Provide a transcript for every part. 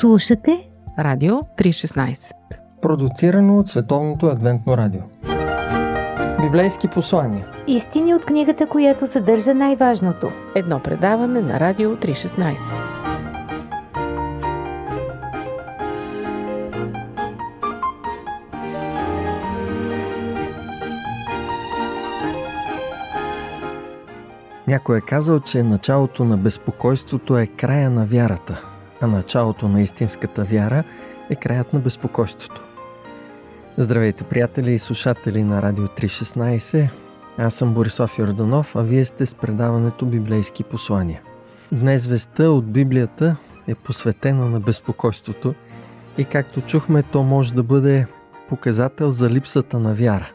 Слушате Радио 316 Продуцирано от Световното адвентно радио. Библейски послания. Истини от книгата, която съдържа най-важното. Едно предаване на Радио 316 Някой е казал, че началото на безпокойството е края на вярата, а началото на истинската вяра е краят на безпокойството. Здравейте, приятели и слушатели на Радио 316. Аз съм Борислав Йорданов, а вие сте с предаването Библейски послания. Днес веста от Библията е посветена на безпокойството и както чухме, то може да бъде показател за липсата на вяра.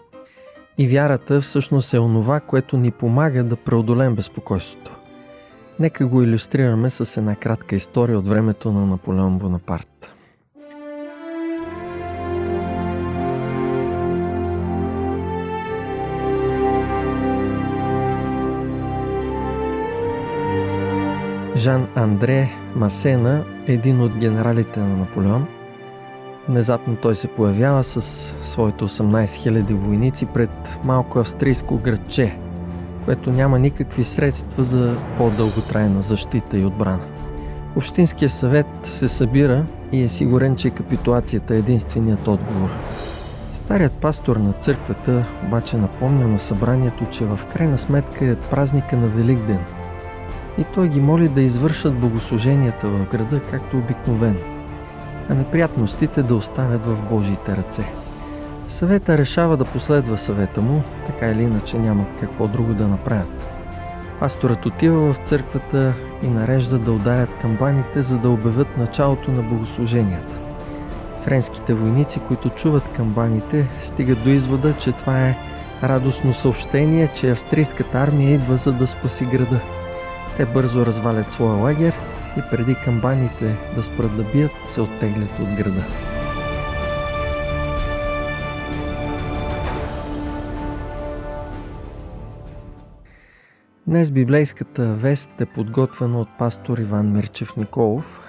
И вярата всъщност е онова, което ни помага да преодолеем безпокойството. Нека го иллюстрираме с една кратка история от времето на Наполеон Бонапарт. Жан Андре Масена, един от генералите на Наполеон, Внезапно той се появява с своите 18 000 войници пред малко австрийско градче, което няма никакви средства за по-дълготрайна защита и отбрана. Общинския съвет се събира и е сигурен, че капитулацията е единственият отговор. Старият пастор на църквата обаче напомня на събранието, че в крайна сметка е празника на Великден. И той ги моли да извършат богослуженията в града както обикновено а неприятностите да оставят в Божиите ръце. Съвета решава да последва съвета му, така или иначе нямат какво друго да направят. Пасторът отива в църквата и нарежда да ударят камбаните, за да обявят началото на богослуженията. Френските войници, които чуват камбаните, стигат до извода, че това е радостно съобщение, че австрийската армия идва за да спаси града. Те бързо развалят своя лагер и преди камбаните да спрат да бият, се оттеглят от града. Днес библейската вест е подготвена от пастор Иван Мирчев Николов.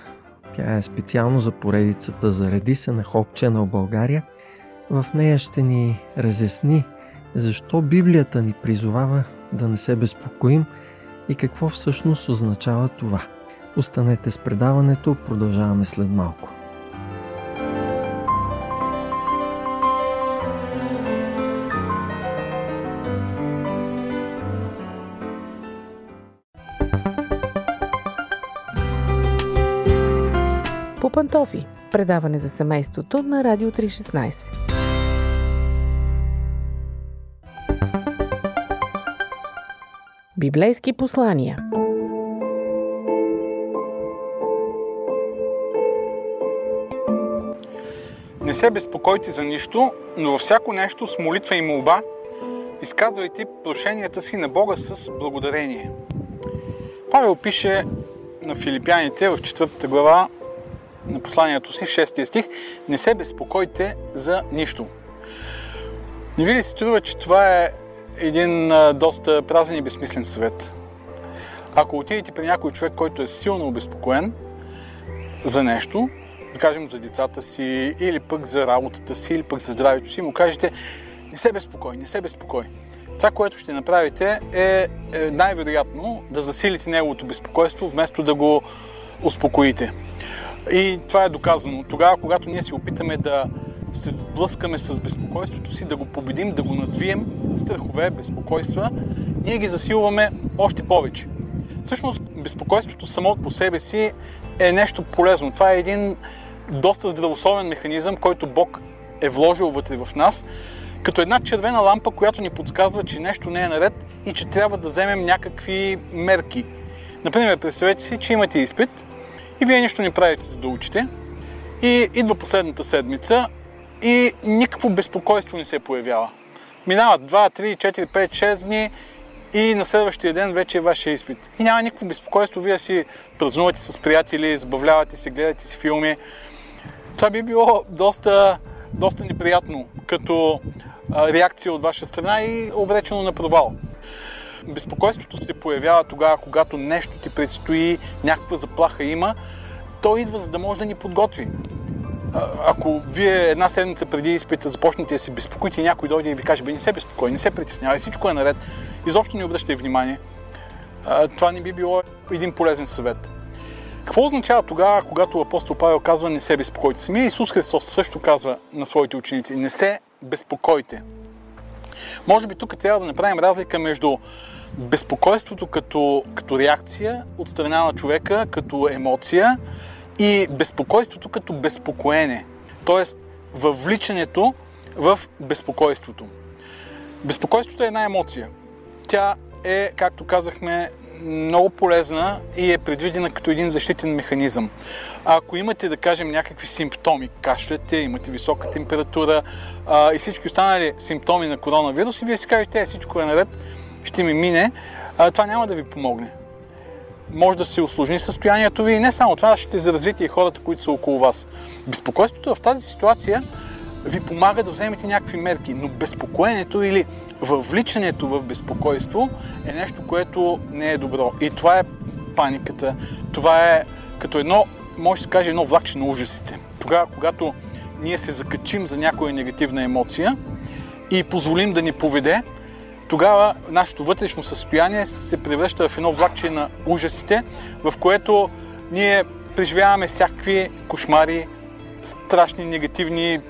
Тя е специално за поредицата Зареди се на Хоп Channel България. В нея ще ни разясни защо Библията ни призовава да не се безпокоим и какво всъщност означава това – Останете с предаването, продължаваме след малко. Предаване за семейството на Радио 316. Библейски послания – Не се безпокойте за нищо, но във всяко нещо с молитва и молба изказвайте прошенията си на Бога с благодарение. Павел пише на филипяните в 4 глава на посланието си в 6 стих Не се безпокойте за нищо. Не ви ли се струва, че това е един доста празен и безсмислен съвет? Ако отидете при някой човек, който е силно обезпокоен за нещо, да кажем за децата си, или пък за работата си, или пък за здравето си, му кажете, не се безпокой, не се безпокой. Това, което ще направите е, е най-вероятно да засилите неговото безпокойство, вместо да го успокоите. И това е доказано. Тогава, когато ние се опитаме да се сблъскаме с безпокойството си, да го победим, да го надвием, страхове, безпокойства, ние ги засилваме още повече. Всъщност, безпокойството само по себе си е нещо полезно. Това е един доста здравословен механизъм, който Бог е вложил вътре в нас, като една червена лампа, която ни подсказва, че нещо не е наред и че трябва да вземем някакви мерки. Например, представете си, че имате изпит и вие нищо не правите за да учите и идва последната седмица и никакво безпокойство не се появява. Минават 2, 3, 4, 5, 6 дни и на следващия ден вече е вашия изпит. И няма никакво безпокойство, вие си празнувате с приятели, забавлявате се, гледате си филми. Това би било доста, доста неприятно като реакция от ваша страна и обречено на провал. Безпокойството се появява тогава, когато нещо ти предстои, някаква заплаха има той идва за да може да ни подготви. Ако вие една седмица преди изпита започнете да се безпокоите и някой дойде и ви каже, бе не се безпокой, не се притеснявай, всичко е наред, изобщо не обръщай внимание, това не би било един полезен съвет. Какво означава тогава, когато апостол Павел казва не се безпокойте? Самия Исус Христос също казва на своите ученици не се безпокойте. Може би тук трябва да направим разлика между безпокойството като, като реакция от страна на човека, като емоция и безпокойството като безпокоене. Тоест въвличането в безпокойството. Безпокойството е една емоция. Тя е, както казахме, много полезна и е предвидена като един защитен механизъм. Ако имате, да кажем, някакви симптоми, кашляте, имате висока температура а, и всички останали симптоми на коронавирус и вие си кажете, е, всичко е наред, ще ми мине, а, това няма да ви помогне. Може да се осложни състоянието ви и не само това, ще заразите и хората, които са около вас. Безпокойството в тази ситуация ви помага да вземете някакви мерки, но безпокоенето или въвличането в безпокойство е нещо, което не е добро. И това е паниката. Това е като едно, може да се каже, едно влакче на ужасите. Тогава, когато ние се закачим за някоя негативна емоция и позволим да ни поведе, тогава нашето вътрешно състояние се превръща в едно влакче на ужасите, в което ние преживяваме всякакви кошмари, страшни негативни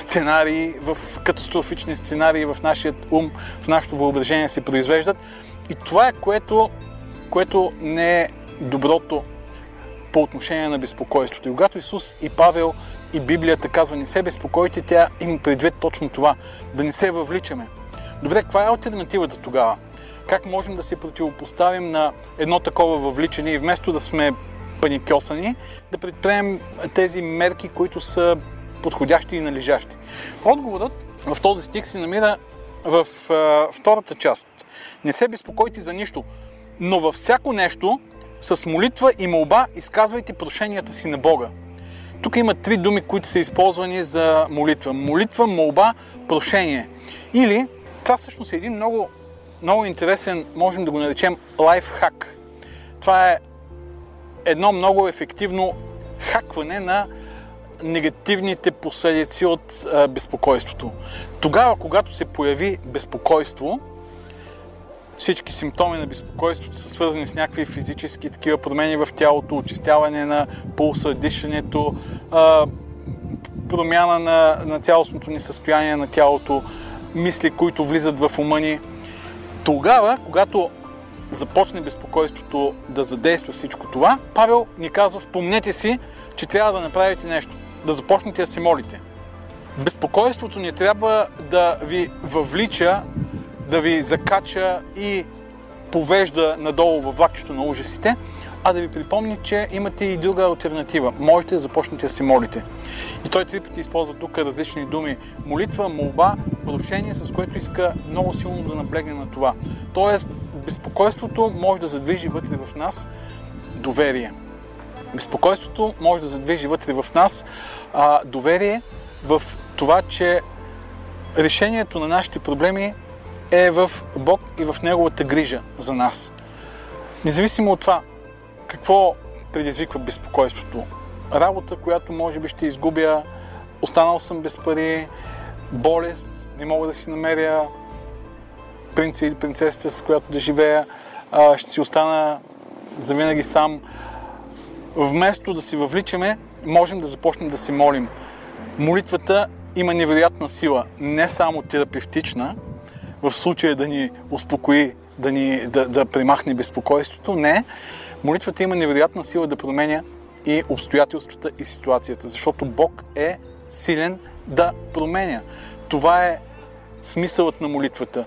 сценарии, в катастрофични сценарии в нашия ум, в нашето въображение се произвеждат. И това е което, което не е доброто по отношение на безпокойството. И когато Исус и Павел и Библията казва не се безпокойте, тя има предвид точно това, да не се въвличаме. Добре, каква е альтернативата тогава? Как можем да се противопоставим на едно такова въвличане и вместо да сме паникьосани, да предприемем тези мерки, които са подходящи и належащи. Отговорът в този стих се намира в а, втората част. Не се безпокойте за нищо, но във всяко нещо с молитва и молба изказвайте прошенията си на Бога. Тук има три думи, които са използвани за молитва. Молитва, молба, прошение. Или, това всъщност е един много, много интересен, можем да го наречем лайфхак. Това е едно много ефективно хакване на негативните последици от а, безпокойството. Тогава, когато се появи безпокойство, всички симптоми на безпокойството са свързани с някакви физически такива промени в тялото, очистяване на пулса, дишането, а, промяна на, на цялостното ни състояние на тялото, мисли, които влизат в ума ни. Тогава, когато започне безпокойството да задейства всичко това, Павел ни казва, спомнете си, че трябва да направите нещо, да започнете да се молите. Безпокойството не трябва да ви въвлича, да ви закача и повежда надолу във влакчето на ужасите, а да ви припомни, че имате и друга альтернатива. Можете да започнете да се молите. И той три пъти използва тук различни думи. Молитва, молба, прошение, с което иска много силно да наблегне на това. Тоест, безпокойството може да задвижи вътре в нас доверие. Безпокойството може да задвижи вътре в нас а, доверие в това, че решението на нашите проблеми е в Бог и в Неговата грижа за нас. Независимо от това, какво предизвиква безпокойството? Работа, която може би ще изгубя, останал съм без пари, болест, не мога да си намеря принца или принцесата, с която да живея, ще си остана завинаги сам. Вместо да си въвличаме, можем да започнем да се молим. Молитвата има невероятна сила, не само терапевтична, в случая да ни успокои, да, ни, да, да примахне безпокойството. Не, молитвата има невероятна сила да променя и обстоятелствата и ситуацията, защото Бог е силен да променя. Това е смисълът на молитвата.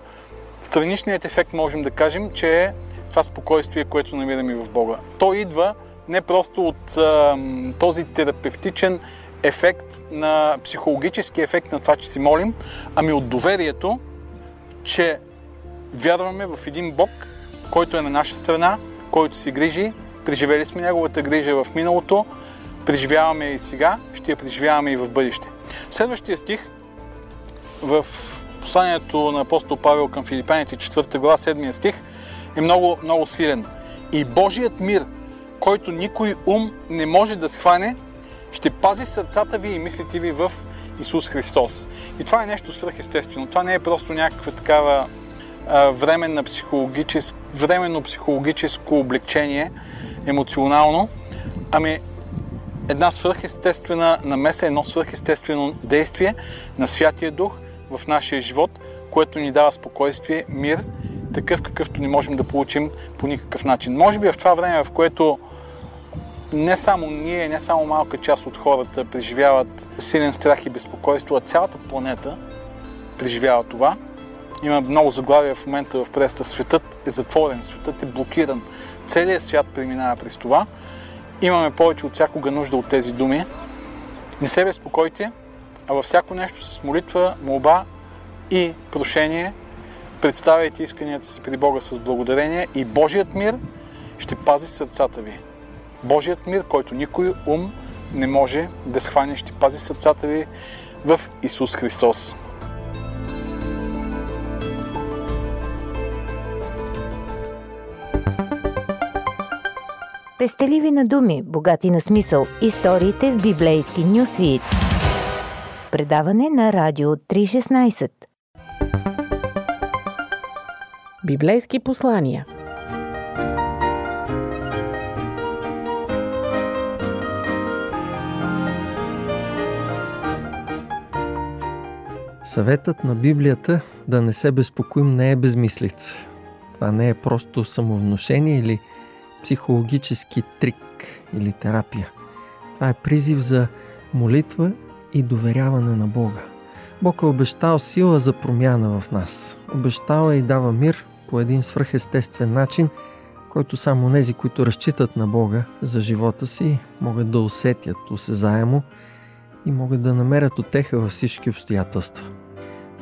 Страничният ефект можем да кажем, че е това спокойствие, което намираме в Бога. То идва не просто от а, този терапевтичен ефект, на психологически ефект на това, че си молим, ами от доверието, че вярваме в един Бог, който е на наша страна, който си грижи, преживели сме Неговата грижа в миналото, преживяваме и сега, ще я преживяваме и в бъдеще. Следващия стих в посланието на апостол Павел към Филипяните, 4 глава, 7 стих, е много, много силен. И Божият мир, който никой ум не може да схване, ще пази сърцата ви и мислите ви в Исус Христос. И това е нещо свръхестествено. Това не е просто някаква такава а, временна психологичес, временно психологическо облегчение, емоционално, ами една свръхестествена намеса, едно свръхестествено действие на Святия Дух в нашия живот, което ни дава спокойствие, мир, такъв какъвто не можем да получим по никакъв начин. Може би в това време, в което не само ние, не само малка част от хората преживяват силен страх и безпокойство, а цялата планета преживява това. Има много заглавия в момента в преста. Светът е затворен, светът е блокиран. Целият свят преминава през това. Имаме повече от всякога нужда от тези думи. Не се безпокойте, а във всяко нещо с молитва, молба и прошение представяйте исканията си при Бога с благодарение и Божият мир ще пази сърцата ви. Божият мир, който никой ум не може да схване, ще пази сърцата ви в Исус Христос. Пестеливи на думи, богати на смисъл. Историите в библейски нюсвит. Предаване на Радио 316. Библейски послания. Съветът на Библията да не се безпокоим не е безмислица. Това не е просто самовнушение или психологически трик или терапия. Това е призив за молитва и доверяване на Бога. Бог е обещал сила за промяна в нас. Обещава и дава мир по един свръхестествен начин, който само нези, които разчитат на Бога за живота си, могат да усетят осезаемо и могат да намерят отеха във всички обстоятелства.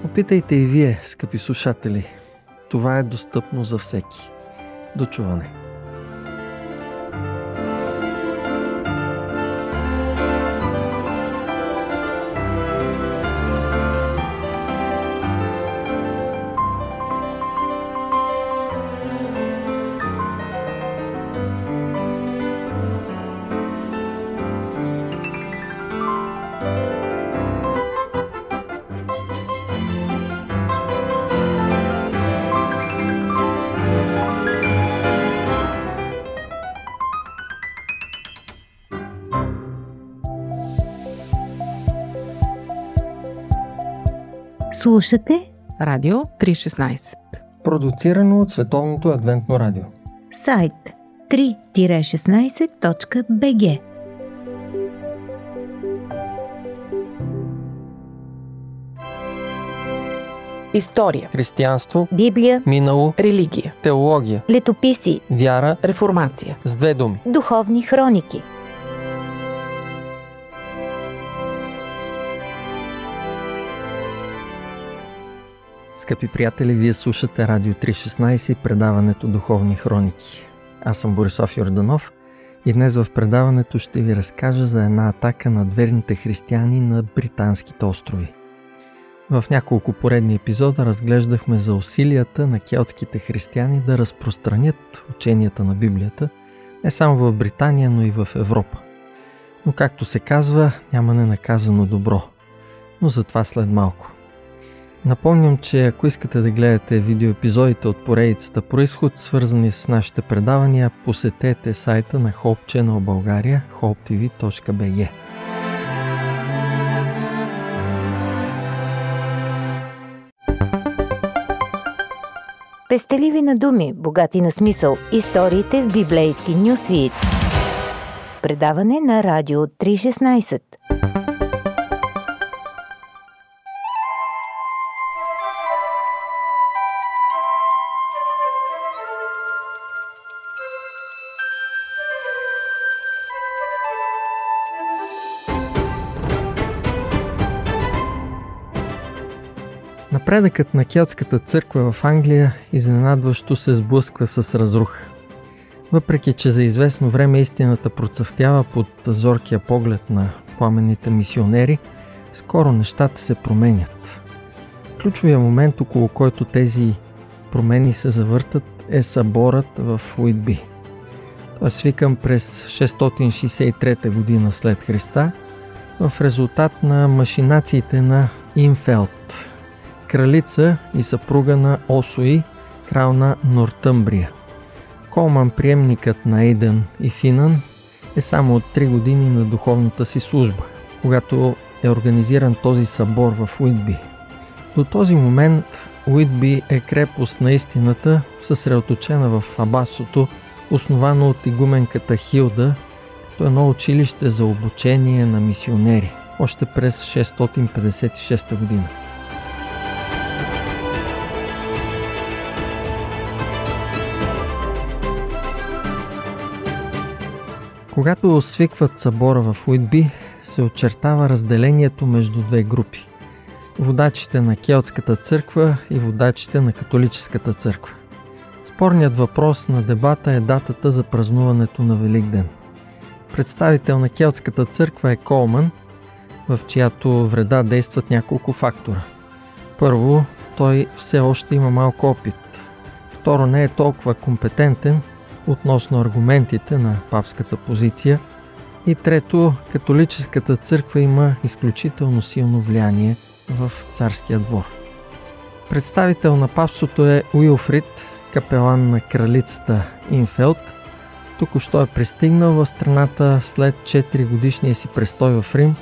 Опитайте и вие, скъпи слушатели. Това е достъпно за всеки. До чуване! Слушате Радио 316. Продуцирано от Световното адвентно радио. сайт 3-16.bg История. Християнство, Библия, минало, Религия. теология, летописи, вяра Реформация. с две думи. духовни хроники. Скъпи приятели, вие слушате Радио 316 и предаването Духовни хроники. Аз съм Борисов Йорданов и днес в предаването ще ви разкажа за една атака на верните християни на британските острови. В няколко поредни епизода разглеждахме за усилията на келтските християни да разпространят ученията на Библията не само в Британия, но и в Европа. Но както се казва, няма ненаказано добро. Но за това след малко. Напомням, че ако искате да гледате видеоепизодите от поредицата Происход, свързани с нашите предавания, посетете сайта на Hope Channel България, hopetv.bg. Пестеливи на думи, богати на смисъл. Историите в библейски нюсвит. Предаване на Радио 316. Напредъкът на келтската църква в Англия изненадващо се сблъсква с разруха. Въпреки, че за известно време истината процъфтява под зоркия поглед на пламенните мисионери, скоро нещата се променят. Ключовия момент, около който тези промени се завъртат, е съборът в Уитби. Той е свикан през 663 година след Христа в резултат на машинациите на Инфелд, кралица и съпруга на Осои, крал на Нортъмбрия. Колман, приемникът на Ейден и Финан, е само от 3 години на духовната си служба, когато е организиран този събор в Уитби. До този момент Уитби е крепост на истината, съсредоточена в Абасото, основано от игуменката Хилда, като едно училище за обучение на мисионери, още през 656 година. Когато свикват събора в Уитби, се очертава разделението между две групи – водачите на Келтската църква и водачите на католическата църква. Спорният въпрос на дебата е датата за празнуването на Великден. Представител на Келтската църква е Колман, в чиято вреда действат няколко фактора. Първо, той все още има малко опит. Второ, не е толкова компетентен – относно аргументите на папската позиция. И трето, католическата църква има изключително силно влияние в царския двор. Представител на папството е Уилфрид, капелан на кралицата Инфелд. Току-що е пристигнал в страната след 4 годишния си престой в Рим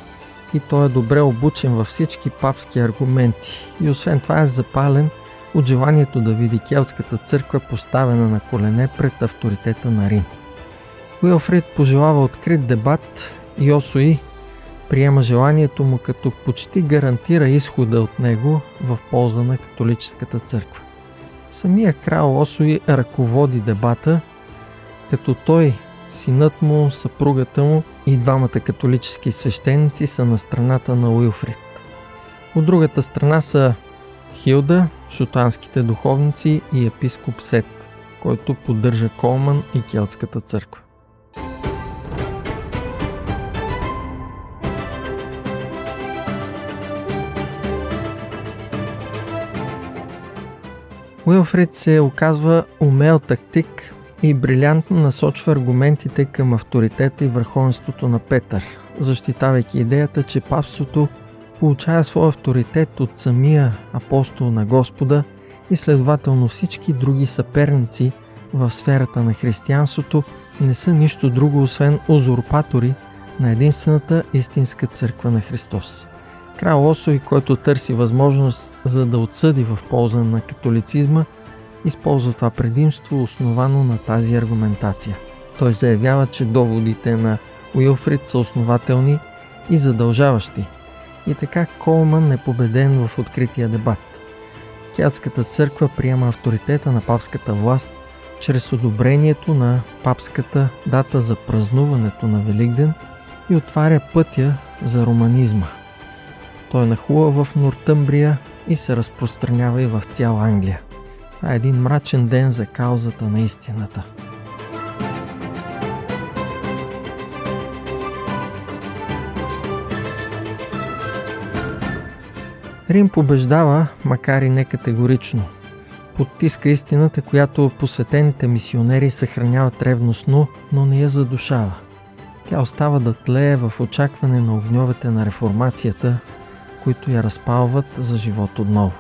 и той е добре обучен във всички папски аргументи и освен това е запален – от желанието да види келтската църква поставена на колене пред авторитета на Рим. Уилфрид пожелава открит дебат и Осои приема желанието му като почти гарантира изхода от него в полза на католическата църква. Самия крал Осои ръководи дебата, като той, синът му, съпругата му и двамата католически свещеници са на страната на Уилфрид. От другата страна са Хилда, шотанските духовници и епископ Сет, който поддържа Колман и Келтската църква. Уилфрид се оказва умел тактик и брилянтно насочва аргументите към авторитета и върховенството на Петър, защитавайки идеята, че папството получава своя авторитет от самия апостол на Господа и следователно всички други съперници в сферата на християнството не са нищо друго, освен узурпатори на единствената истинска църква на Христос. Крал Осой, който търси възможност за да отсъди в полза на католицизма, използва това предимство, основано на тази аргументация. Той заявява, че доводите на Уилфрид са основателни и задължаващи – и така Колман е победен в открития дебат. Кятската църква приема авторитета на папската власт чрез одобрението на папската дата за празнуването на Великден и отваря пътя за романизма. Той нахлува в Нортъмбрия и се разпространява и в цяла Англия. Това е един мрачен ден за каузата на истината – Рим побеждава, макар и не категорично. Подтиска истината, която посветените мисионери съхраняват ревностно, но не я задушава. Тя остава да тлее в очакване на огньовете на реформацията, които я разпалват за живот отново.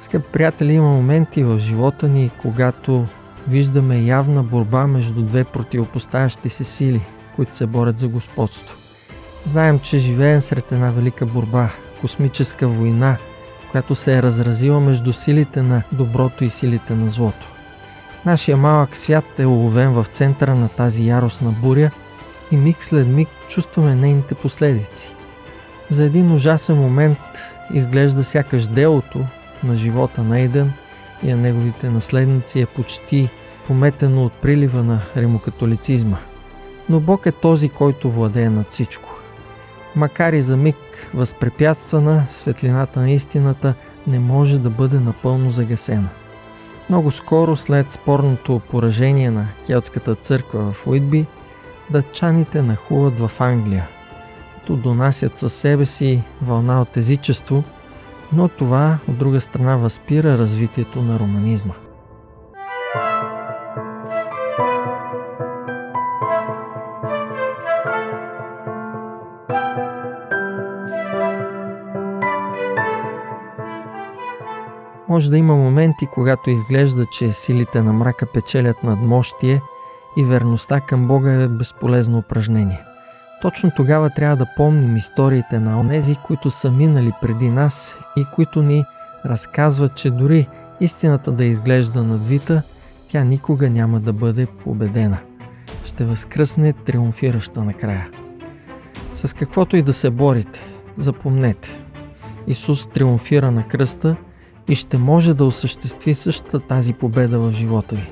Скъпи приятели, има моменти в живота ни, когато виждаме явна борба между две противопоставящи се сили, които се борят за господство. Знаем, че живеем сред една велика борба, космическа война, която се е разразила между силите на доброто и силите на злото. Нашия малък свят е уловен в центъра на тази яростна буря и миг след миг чувстваме нейните последици. За един ужасен момент изглежда сякаш делото на живота на Ейден и на неговите наследници е почти пометено от прилива на римокатолицизма. Но Бог е този, който владее над всичко. Макар и за миг възпрепятствана, светлината на истината не може да бъде напълно загасена. Много скоро след спорното поражение на келтската църква в Уитби, датчаните нахуват в Англия, като донасят със себе си вълна от езичество, но това от друга страна възпира развитието на романизма. Може да има моменти, когато изглежда, че силите на мрака печелят над мощие и верността към Бога е безполезно упражнение. Точно тогава трябва да помним историите на онези, които са минали преди нас и които ни разказват, че дори истината да изглежда надвита, тя никога няма да бъде победена. Ще възкръсне триумфираща накрая. С каквото и да се борите, запомнете. Исус триумфира на кръста и ще може да осъществи същата тази победа в живота ви.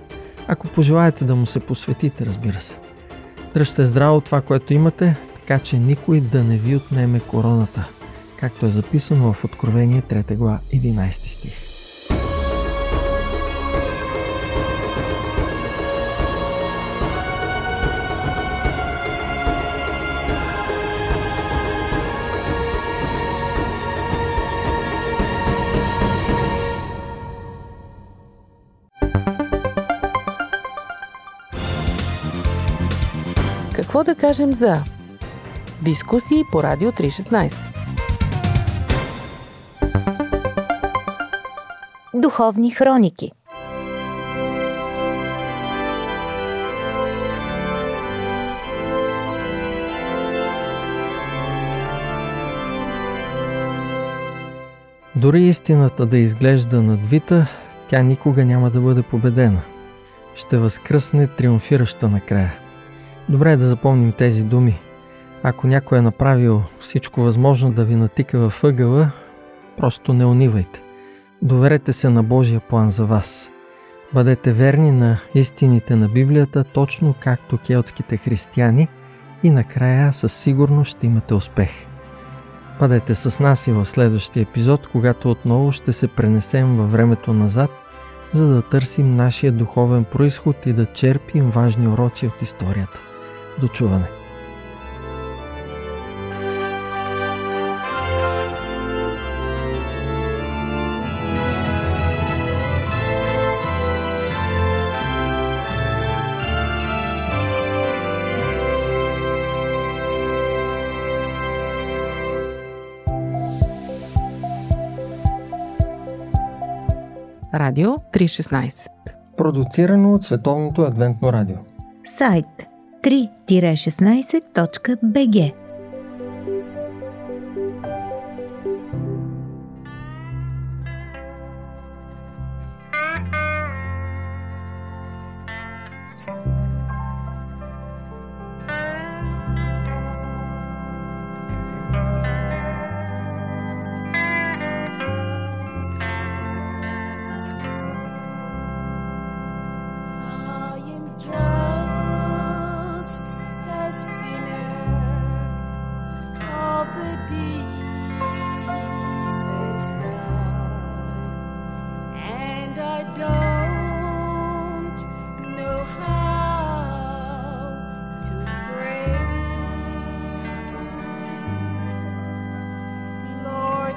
Ако пожелаете да му се посветите, разбира се. Дръжте здраво това, което имате, така че никой да не ви отнеме короната, както е записано в Откровение 3 глава 11 стих. Какво да кажем за дискусии по Радио 316? Духовни хроники Дори истината да изглежда надвита, тя никога няма да бъде победена. Ще възкръсне триумфираща накрая – Добре е да запомним тези думи. Ако някой е направил всичко възможно да ви натика във ъгъла, просто не унивайте. Доверете се на Божия план за вас. Бъдете верни на истините на Библията, точно както келтските християни и накрая със сигурност ще имате успех. Бъдете с нас и в следващия епизод, когато отново ще се пренесем във времето назад, за да търсим нашия духовен происход и да черпим важни уроци от историята. До чуване! Радио 316 Продуцирано от Световното адвентно радио. Сайт 3-16.bg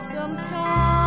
sometimes.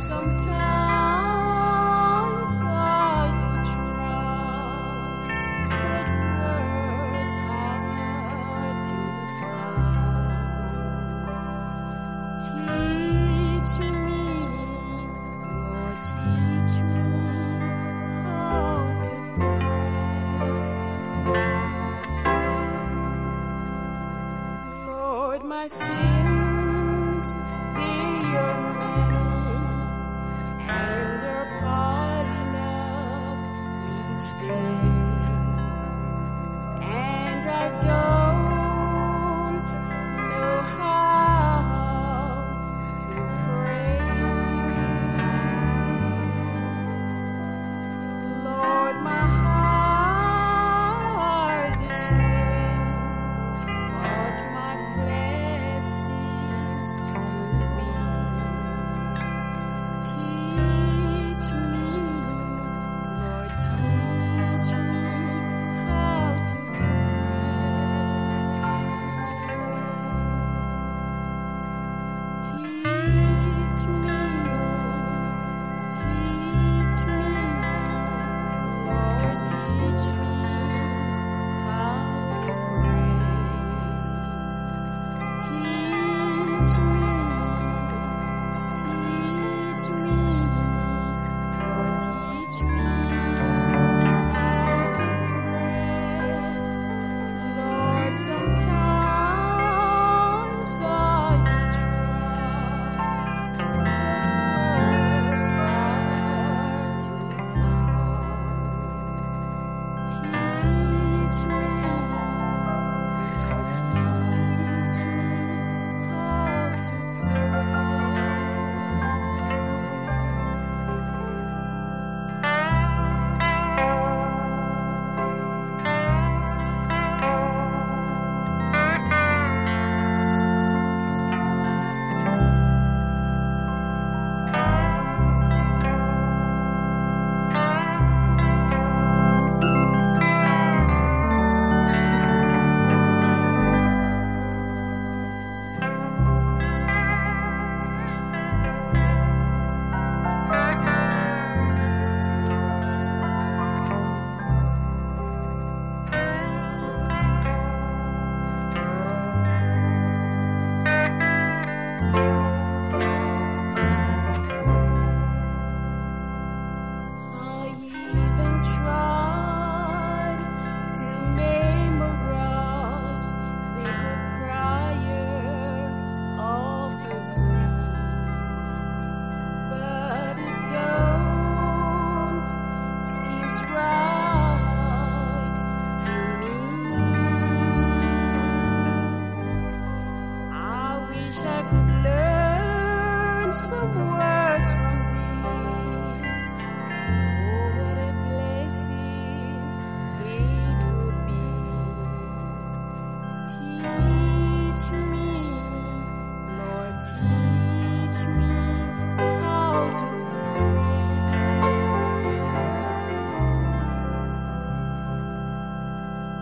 Sometimes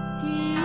心。